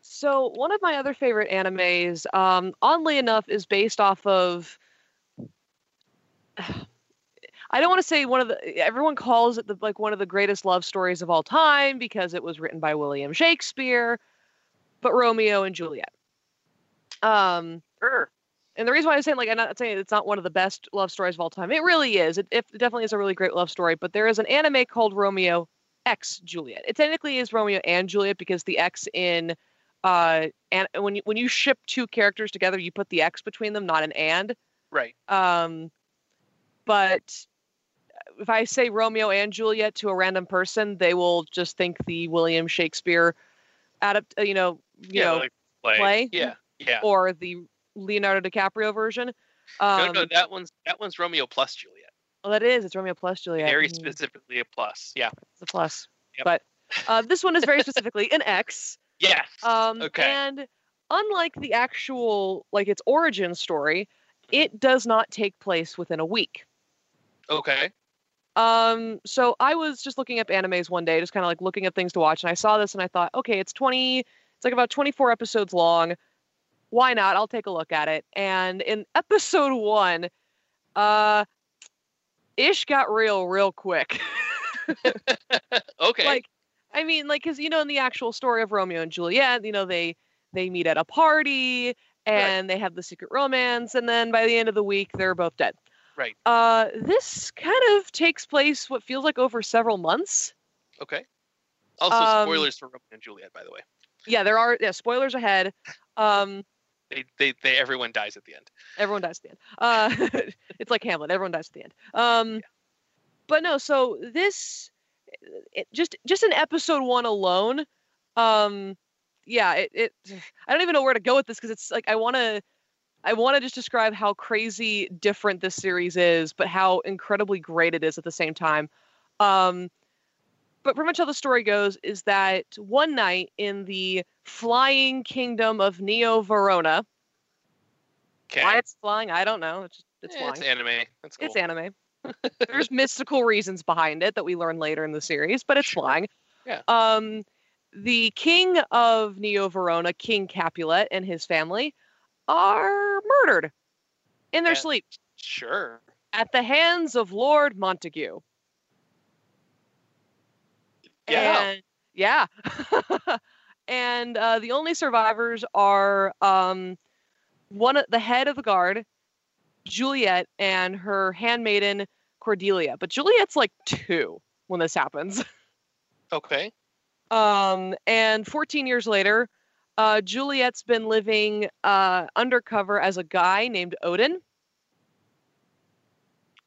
So one of my other favorite animes, um, oddly enough, is based off of. *sighs* I don't want to say one of the. Everyone calls it the like one of the greatest love stories of all time because it was written by William Shakespeare, but Romeo and Juliet. Um, Sure. And the reason why I'm saying like I'm not saying it's not one of the best love stories of all time. It really is. It, it definitely is a really great love story. But there is an anime called Romeo X Juliet. It technically is Romeo and Juliet because the X in uh and when you when you ship two characters together, you put the X between them, not an and. Right. Um, but if I say Romeo and Juliet to a random person, they will just think the William Shakespeare adapt, uh, you know, you yeah. know, like play. play? Yeah. Yeah. or the Leonardo DiCaprio version. no, Um, no, that one's that one's Romeo plus Juliet. well, that is. It's Romeo plus Juliet. Very Mm, specifically a plus. Yeah. It's a plus. Yep. But uh, this one is very specifically an X. *laughs* Yes. Um, Okay. And unlike the actual, like its origin story, it does not take place within a week. okay. Um, so I was just looking up animes one day, just kind of like looking at things to watch, and I saw this and I thought, okay, it's 20, it's like about 24 episodes long. Why not? I'll take a look at it. And in episode one, uh, Ish got real real quick. *laughs* okay. like i mean like because you know in the actual story of romeo and juliet you know they they meet at a party and they have the secret romance and then by the end of the week they're both dead Right. uh this kind of takes place what feels like over several months okay. Also, um, spoilers for Romeo and Juliet, by the way. yeah there are yeah spoilers ahead um They, they, they, everyone dies at the end. everyone dies at the end. Uh, *laughs* it's like Hamlet. Everyone dies at the end. Um, but no. So this, it, just just in episode one alone, um, yeah. It, it I don't even know where to go with this because it's like I want to. I want to just describe how crazy different this series is, but how incredibly great it is at the same time. Um, but pretty much how the story goes is that one night in the flying kingdom of Neo Verona, Okay. why it's flying, I don't know. It's just, it's Eh, flying. it's anime. That's cool. It's anime. *laughs* There's mystical reasons behind it that we learn later in the series, but it's Sure. flying. Yeah. Um, the king of Neo Verona, King Capulet, and his family are murdered in their Yeah. sleep Sure. at the hands of Lord Montague. Yeah. And, yeah. *laughs* and uh, the only survivors are um, one, the head of the guard, Juliet, and her handmaiden Cordelia. But Juliet's like two when this happens. *laughs* Okay. Um, and 14 years later, uh, Juliet's been living uh, undercover as a guy named Odin.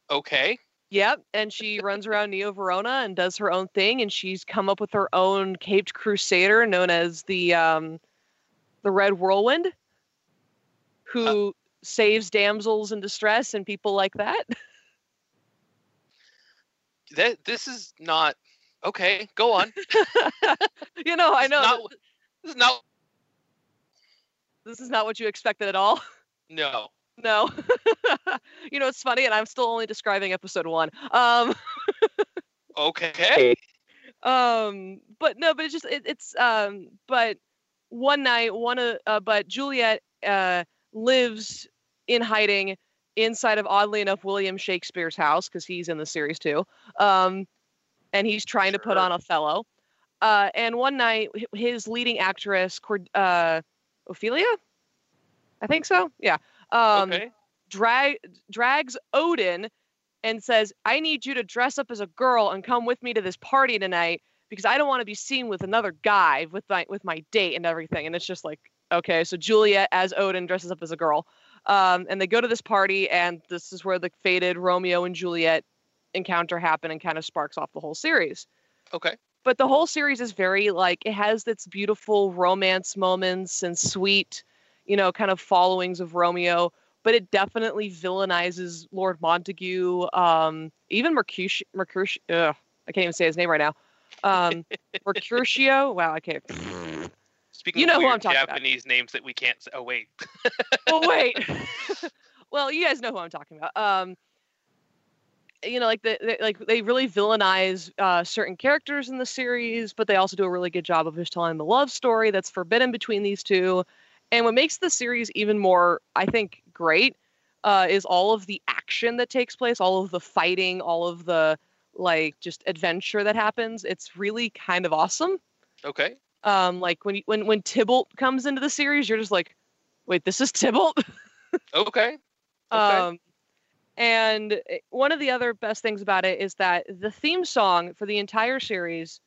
Okay. Yep, and she runs around Neo Verona and does her own thing, and she's come up with her own caped crusader known as the um, the Red Whirlwind, who saves damsels in distress and people like that. *laughs* That this is not okay. Go on. *laughs* you know, I know not This is not. this is not what you expected at all. No. No, *laughs* you know it's funny, and I'm still only describing episode one. Um, *laughs* Okay. um but no but it's just it, it's um but one night one of uh, but juliet uh lives in hiding inside of oddly enough william shakespeare's house because he's in the series too um and he's trying to put Sure. on othello uh and one night his leading actress Cord- uh ophelia i think so yeah um okay. drag drags Odin and says, "I need you to dress up as a girl and come with me to this party tonight because I don't want to be seen with another guy with my with my date and everything." And it's just like, okay, so Juliet as Odin dresses up as a girl, um, and they go to this party, and this is where the fated Romeo and Juliet encounter happen and kind of sparks off the whole series Okay. but the whole series is very like it has its beautiful romance moments and sweet you know kind of followings of romeo but it definitely villainizes lord montague um even mercutio mercutio ugh, i can't even say his name right now um *laughs* mercutio wow i can't Speaking You know of who I'm talking about. Japanese names that we can't. s- Oh wait. oh *laughs* wait *laughs* well you guys know who i'm talking about um you know like the, the like they really villainize uh, certain characters in the series but they also do a really good job of just telling the love story that's forbidden between these two and what makes the series even more i think great uh, is all of the action that takes place all of the fighting all of the like just adventure that happens it's really kind of awesome Okay. um like when you, when when tybalt comes into the series you're just like wait this is tybalt *laughs* Okay. Okay. Um, and one of the other best things about it is that the theme song for the entire series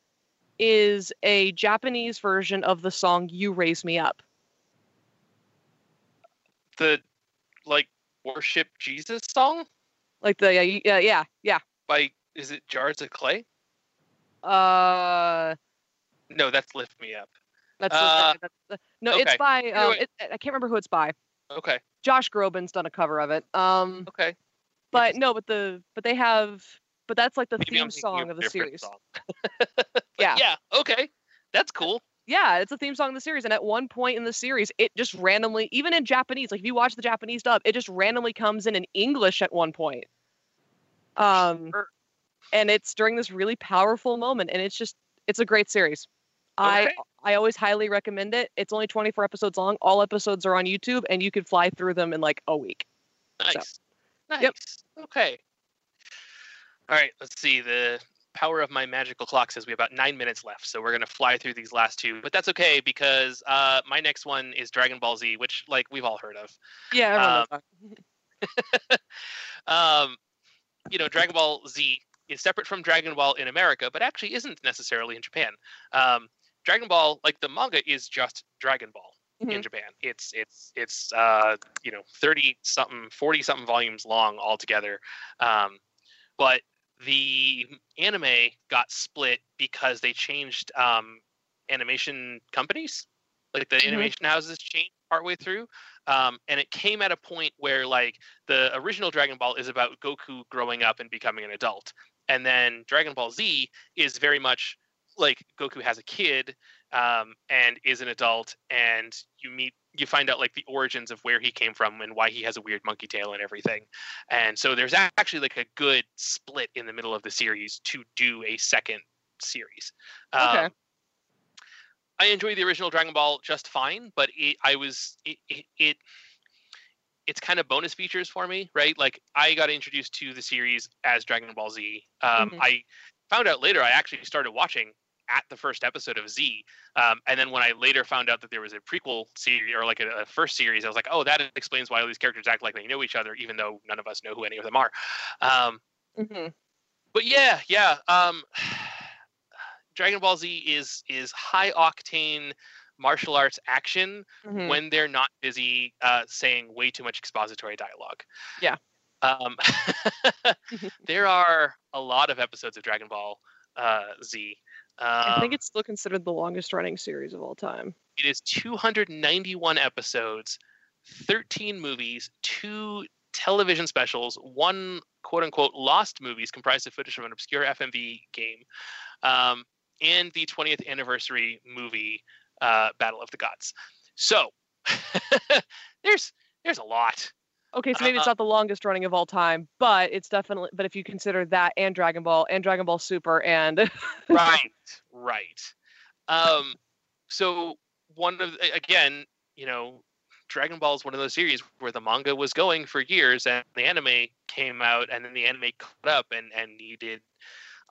is a Japanese version of the song "You Raise Me Up." The like worship Jesus song Like the yeah yeah yeah yeah. by is it Jars of Clay? Uh, No, that's Lift Me Up. that's, Uh, that's the- no, it's by um, it, I can't remember who it's by. Okay. Josh Groban's done a cover of it. Um, Okay. but no, but the but they have but that's like the Maybe theme song of the series. *laughs* Yeah. Yeah. Okay. That's cool. Yeah, it's a theme song of the series. And at one point in the series, it just randomly, even in Japanese, like if you watch the Japanese dub, it just randomly comes in in English at one point. Um, and it's during this really powerful moment, and it's just, it's a great series. I Okay. I always highly recommend it. It's only 24 episodes long. All episodes are on YouTube, and you could fly through them in like a week. Nice. Nice. Yep. Okay. All right. Let's see. The power of my magical clock says we have about nine minutes left, so we're gonna fly through these last two. But that's okay because uh, my next one is Dragon Ball Z, which like we've all heard of. Yeah, that. *laughs* *laughs* um, you know, Dragon Ball Z is separate from Dragon Ball in America, but actually isn't necessarily in Japan. Um, Dragon Ball, like the manga, is just Dragon Ball in Mhm. Japan. It's it's it's uh, you know thirty something, forty something volumes long altogether. Um, but the anime got split because they changed um, animation companies. Like the Mhm. animation houses changed partway through, um, and it came at a point where like the original Dragon Ball is about Goku growing up and becoming an adult, and then Dragon Ball Z is very much like Goku has a kid um, and is an adult, and you meet you find out like the origins of where he came from and why he has a weird monkey tail and everything. And so there's actually like a good split in the middle of the series to do a second series. Okay. Um, I enjoy the original Dragon Ball just fine, but it, I was it, it, it it's kind of bonus features for me, right? Like I got introduced to the series as Dragon Ball Z. Um, Mhm. I found out later I actually started watching at the first episode of Z, um, and then when I later found out that there was a prequel series or like a, a first series, I was like, oh, that explains why all these characters act like they know each other, even though none of us know who any of them are. Um, hmm but yeah, yeah. Um, *sighs* Dragon Ball Z is is high octane martial arts action hmm when they're not busy uh, saying way too much expository dialogue. Yeah. Um, *laughs* *laughs* there are a lot of episodes of Dragon Ball uh, Z. Um, I think it's still considered the longest running series of all time. it is 291 episodes, 13 movies, two television specials, one quote unquote lost movies comprised of footage from an obscure FMV game, um, and the 20th anniversary movie uh, Battle of the Gods. So *laughs* there's there's a lot. Okay, so maybe it's Uh, not the longest running of all time, but it's definitely. But if you consider that and Dragon Ball and Dragon Ball Super and *laughs* right right um so one of again you know dragon ball is one of those series where the manga was going for years and the anime came out and then the anime caught up and and needed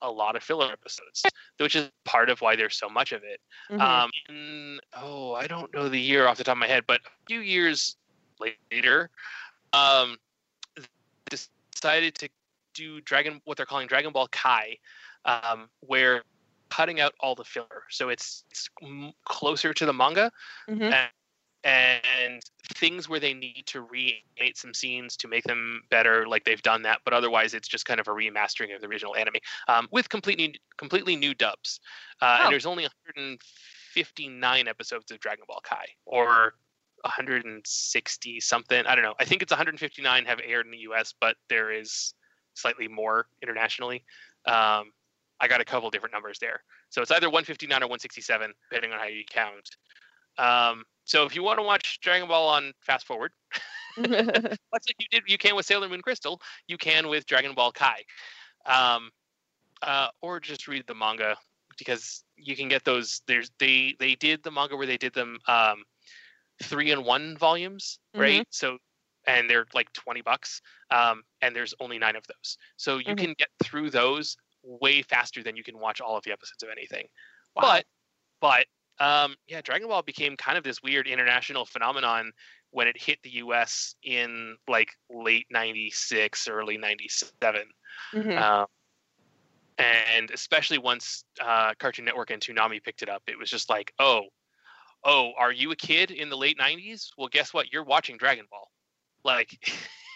a lot of filler episodes which is part of why there's so much of it Mhm. um in, oh i don't know the year off the top of my head but a few years later um decided to do dragon what they're calling dragon ball kai um where cutting out all the filler so it's, it's m- closer to the manga Mhm. and things where they need to reanimate some scenes to make them better like they've done that but otherwise it's just kind of a remastering of the original anime um, with completely completely new dubs uh, Oh. and there's only 159 episodes of dragon ball kai or 160 something. I don't know. I think it's 159 have aired in the us but there is slightly more internationally. Um, i got a couple different numbers there. So it's either 159 or 167 depending on how you count. Um, so if you want to watch Dragon Ball on fast forward, *laughs* much like you did, you can with Sailor Moon Crystal, you can with Dragon Ball Kai, um, uh, or just read the manga because you can get those. There's they they did the manga where they did them um, three and one volumes, right? So and they're like twenty bucks, um, and there's only nine of those, so you Mhm. can get through those way faster than you can watch all of the episodes of anything. Wow. But but um, yeah, Dragon Ball became kind of this weird international phenomenon when it hit the U.S. in like late '96, early '97, Mhm. um, and especially once uh, Cartoon Network and Toonami picked it up, it was just like, oh, oh, are you a kid in the late '90s? Well, guess what? You're watching Dragon Ball. Like,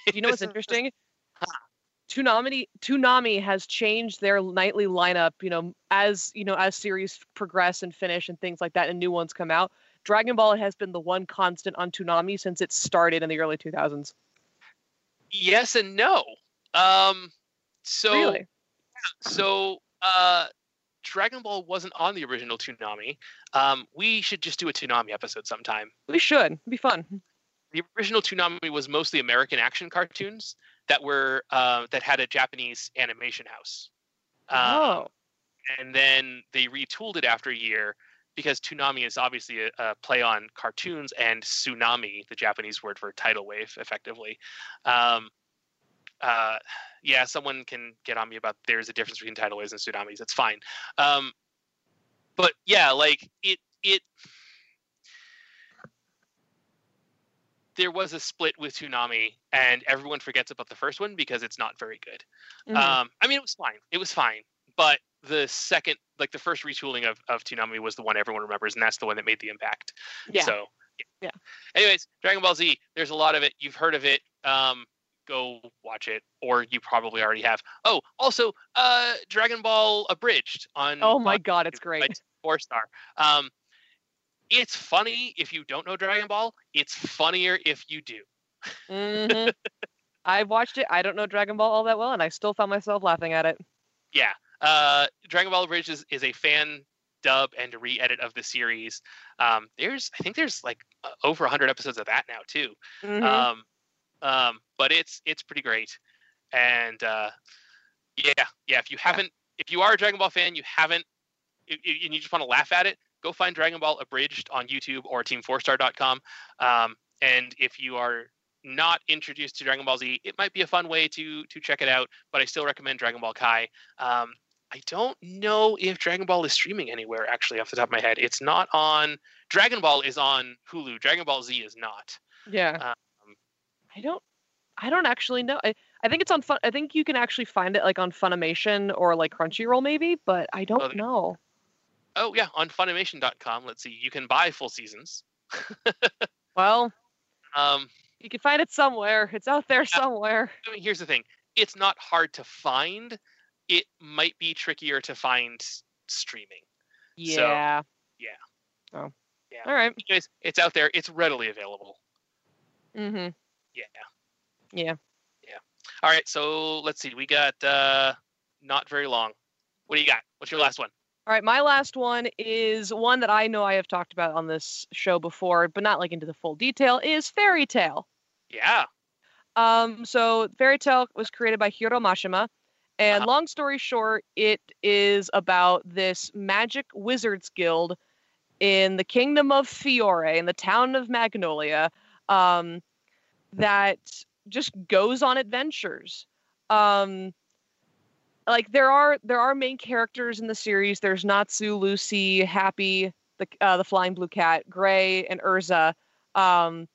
If *laughs* you know what's *laughs* interesting? Toonami Toonami has changed their nightly lineup, you know, as you know, as series progress and finish and things like that, and new ones come out. Dragon Ball has been the one constant on Toonami since it started in the early 2000s. yes and no. Um, so really? so uh Dragon Ball wasn't on the original Toonami. Um, we should just do a Toonami episode sometime. We should. It'd be fun. The original Toonami was mostly American action cartoons that were uh, that had a Japanese animation house. Um, oh. and then they retooled it after a year because Toonami is obviously a, a play on cartoons and tsunami, the Japanese word for tidal wave, effectively. Um, uh, yeah, someone can get on me about there's a difference between tidal waves and tsunamis. It's fine. Um, but yeah, like it, it. There was a split with Toonami, and everyone forgets about the first one because it's not very good. Mhm. Um, I mean, it was fine. It was fine. But the second, like the first retooling of, of Toonami was the one everyone remembers, and that's the one that made the impact. yeah. So, Yeah. Anyways, Dragon Ball Z, there's a lot of it. You've heard of it. Um, go watch it, or you probably already have. Oh, also, uh, Dragon Ball Abridged on. oh my on god, it's great. Four star. Um, it's funny if you don't know Dragon Ball. It's funnier if you do. Mhm. *laughs* I watched it. I don't know Dragon Ball all that well, and I still found myself laughing at it. Yeah. Uh, Dragon Ball Abridged is, is a fan dub and re-edit of the series. Um, there's I think there's like uh, over 100 episodes of that now too. Mhm. Um, um, but it's it's pretty great, and uh, yeah, yeah. If you haven't, if you are a Dragon Ball fan, you haven't, and you just want to laugh at it, go find Dragon Ball abridged on YouTube or Team4Star.com. Um, and if you are not introduced to Dragon Ball Z, it might be a fun way to to check it out. But I still recommend Dragon Ball Kai. Um, I don't know if Dragon Ball is streaming anywhere. Actually, off the top of my head, it's not on. Dragon Ball is on Hulu. Dragon Ball Z is not. yeah. um, I don't. I don't actually know. I, I think it's on fun. I think you can actually find it like on Funimation or like Crunchyroll maybe, but I don't Oh, know. Oh yeah, on Funimation.com. Let's see. You can buy full seasons. *laughs* Well, Um, you can find it somewhere. It's out there somewhere. I mean, here's the thing. It's not hard to find. It might be trickier to find streaming. Yeah. yeah. Oh. Yeah. All right. Anyways, it's out there. It's readily available. Mm-hmm. Yeah. Yeah. Yeah. All right. So let's see. We got uh, not very long. What do you got? What's your last one? All right, my last one is one that I know I have talked about on this show before, but not like into the full detail, is Fairy Tail. Yeah. Um, so Fairy Tail was created by Hiro Mashima, and Uh-huh. long story short, it is about this magic wizards guild in the kingdom of Fiore, in the town of Magnolia, um, that just goes on adventures. Um, like there are there are main characters in the series. There's Natsu, Lucy, Happy, the uh, the flying blue cat, Gray, and Erza. Um,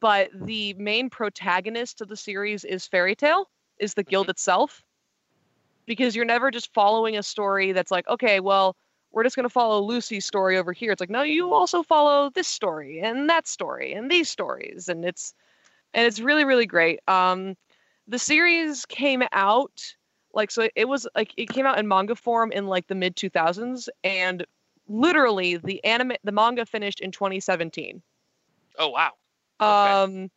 but the main protagonist of the series is Fairy Tail, is the guild itself. Because you're never just following a story that's like, okay, well, we're just going to follow Lucy's story over here. It's like, no, you also follow this story and that story and these stories, and it's and it's really really great. Um, the series came out like so it was like it came out in manga form in like the mid 2000s, and literally the anime the manga finished in 2017. Oh wow. Okay. Um,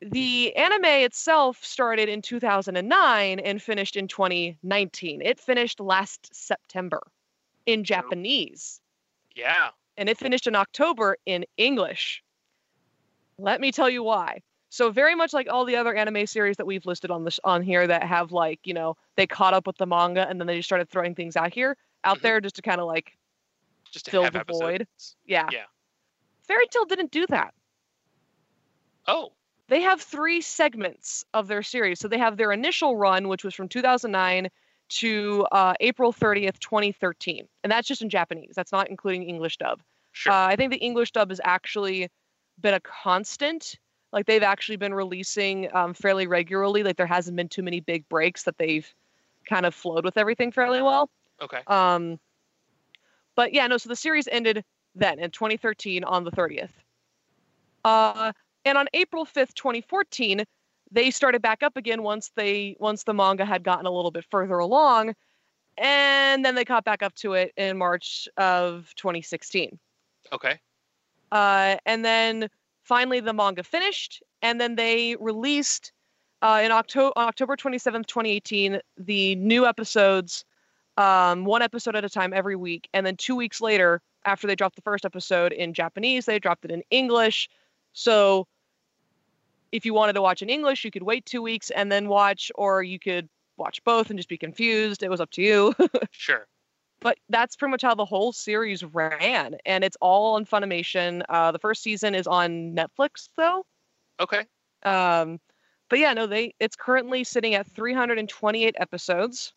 the anime itself started in 2009 and finished in 2019. It finished last September in Japanese, Yeah. and it finished in October in English. Let me tell you why. So very much like all the other anime series that we've listed on this on here that have like you know they caught up with the manga and then they just started throwing things out here out Mhm. there just to kind of like Just to Fill the void. yeah. Yeah. Fairy Tail didn't do that. Oh. they have three segments of their series. So they have their initial run, which was from 2009 to uh, April 30th, 2013. And that's just in Japanese. That's not including English dub. Sure. Uh, I think the English dub is actually been a constant. Like they've actually been releasing um, fairly regularly. Like there hasn't been too many big breaks that they've kind of flowed with everything fairly well. okay. Um, but yeah, no. So the series ended then in 2013 on the 30th. Uh, and on April 5th, 2014, they started back up again once they once the manga had gotten a little bit further along, and then they caught back up to it in March of 2016. Okay. Uh, and then finally the manga finished, and then they released uh, in October on October 27th, 2018, the new episodes, um, one episode at a time every week, and then two weeks later, after they dropped the first episode in Japanese, they dropped it in English. So if you wanted to watch in English, you could wait two weeks and then watch, or you could watch both and just be confused. It was up to you. *laughs* Sure. But that's pretty much how the whole series ran and it's all on funimation uh, the first season is on netflix though Okay. um, but yeah no they it's currently sitting at 328 episodes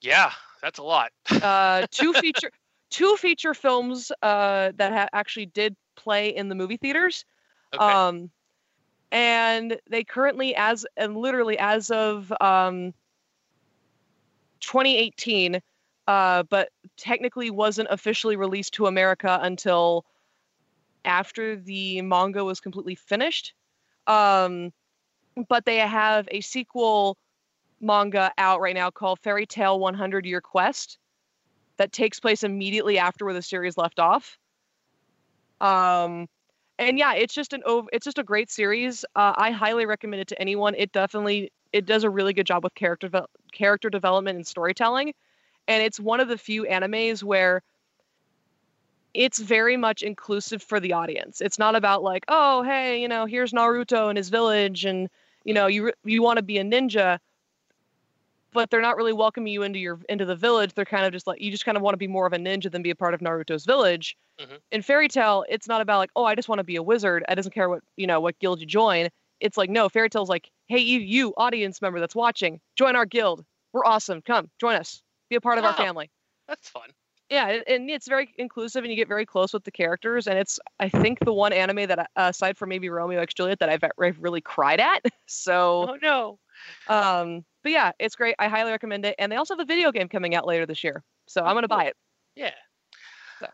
Yeah, that's a lot. *laughs* uh, two feature two feature films uh, that ha- actually did play in the movie theaters Okay. um, and they currently as and literally as of um, 2018 uh, but technically wasn't officially released to america until after the manga was completely finished. Um, but they have a sequel manga out right now called fairy tail 100 year quest that takes place immediately after where the series left off. Um, and yeah it's just an over it's just a great series. Uh, i highly recommend it to anyone. It definitely it does a really good job with character character development and storytelling and it's one of the few animes where it's very much inclusive for the audience. It's not about like, oh, hey, you know, here's Naruto and his village, and you know, you you want to be a ninja, but they're not really welcoming you into your into the village. They're kind of just like you just kind of want to be more of a ninja than be a part of Naruto's village. Mhm. In Fairy Tail, it's not about like, oh, I just want to be a wizard. I doesn't care what you know what guild you join. It's like no, Fairy Tail's like, hey, you, you audience member that's watching, join our guild. We're awesome. Come join us. Be a part of our family That's fun. yeah and it's very inclusive and you get very close with the characters and it's i think the one anime that I- aside from maybe romeo x juliet that i've, I've really cried at *laughs* so Oh no. um but yeah it's great i highly recommend it and they also have a video game coming out later this year so i'm gonna buy it Yeah. So.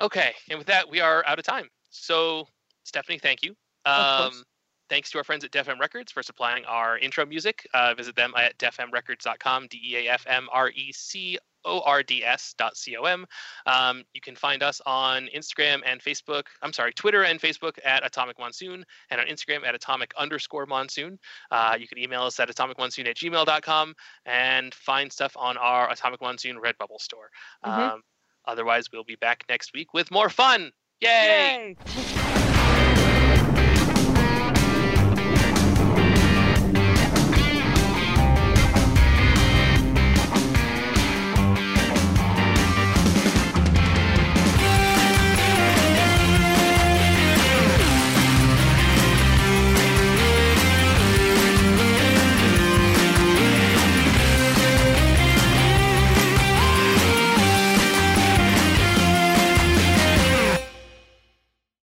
Okay, and with that, we are out of time. So, Stephanie, thank you. Um, thanks to our friends at DeafM Records for supplying our intro music. Uh, visit them at defmrecords.com, D E A F M R E C O R D S dot C O M. Um, you can find us on Instagram and Facebook. I'm sorry, Twitter and Facebook at Atomic Monsoon, and on Instagram at atomic underscore monsoon. Uh, you can email us at atomicmonsoon at gmail.com and find stuff on our Atomic Monsoon Redbubble store. Mhm. Um, otherwise, we'll be back next week with more fun. Yay! Yay!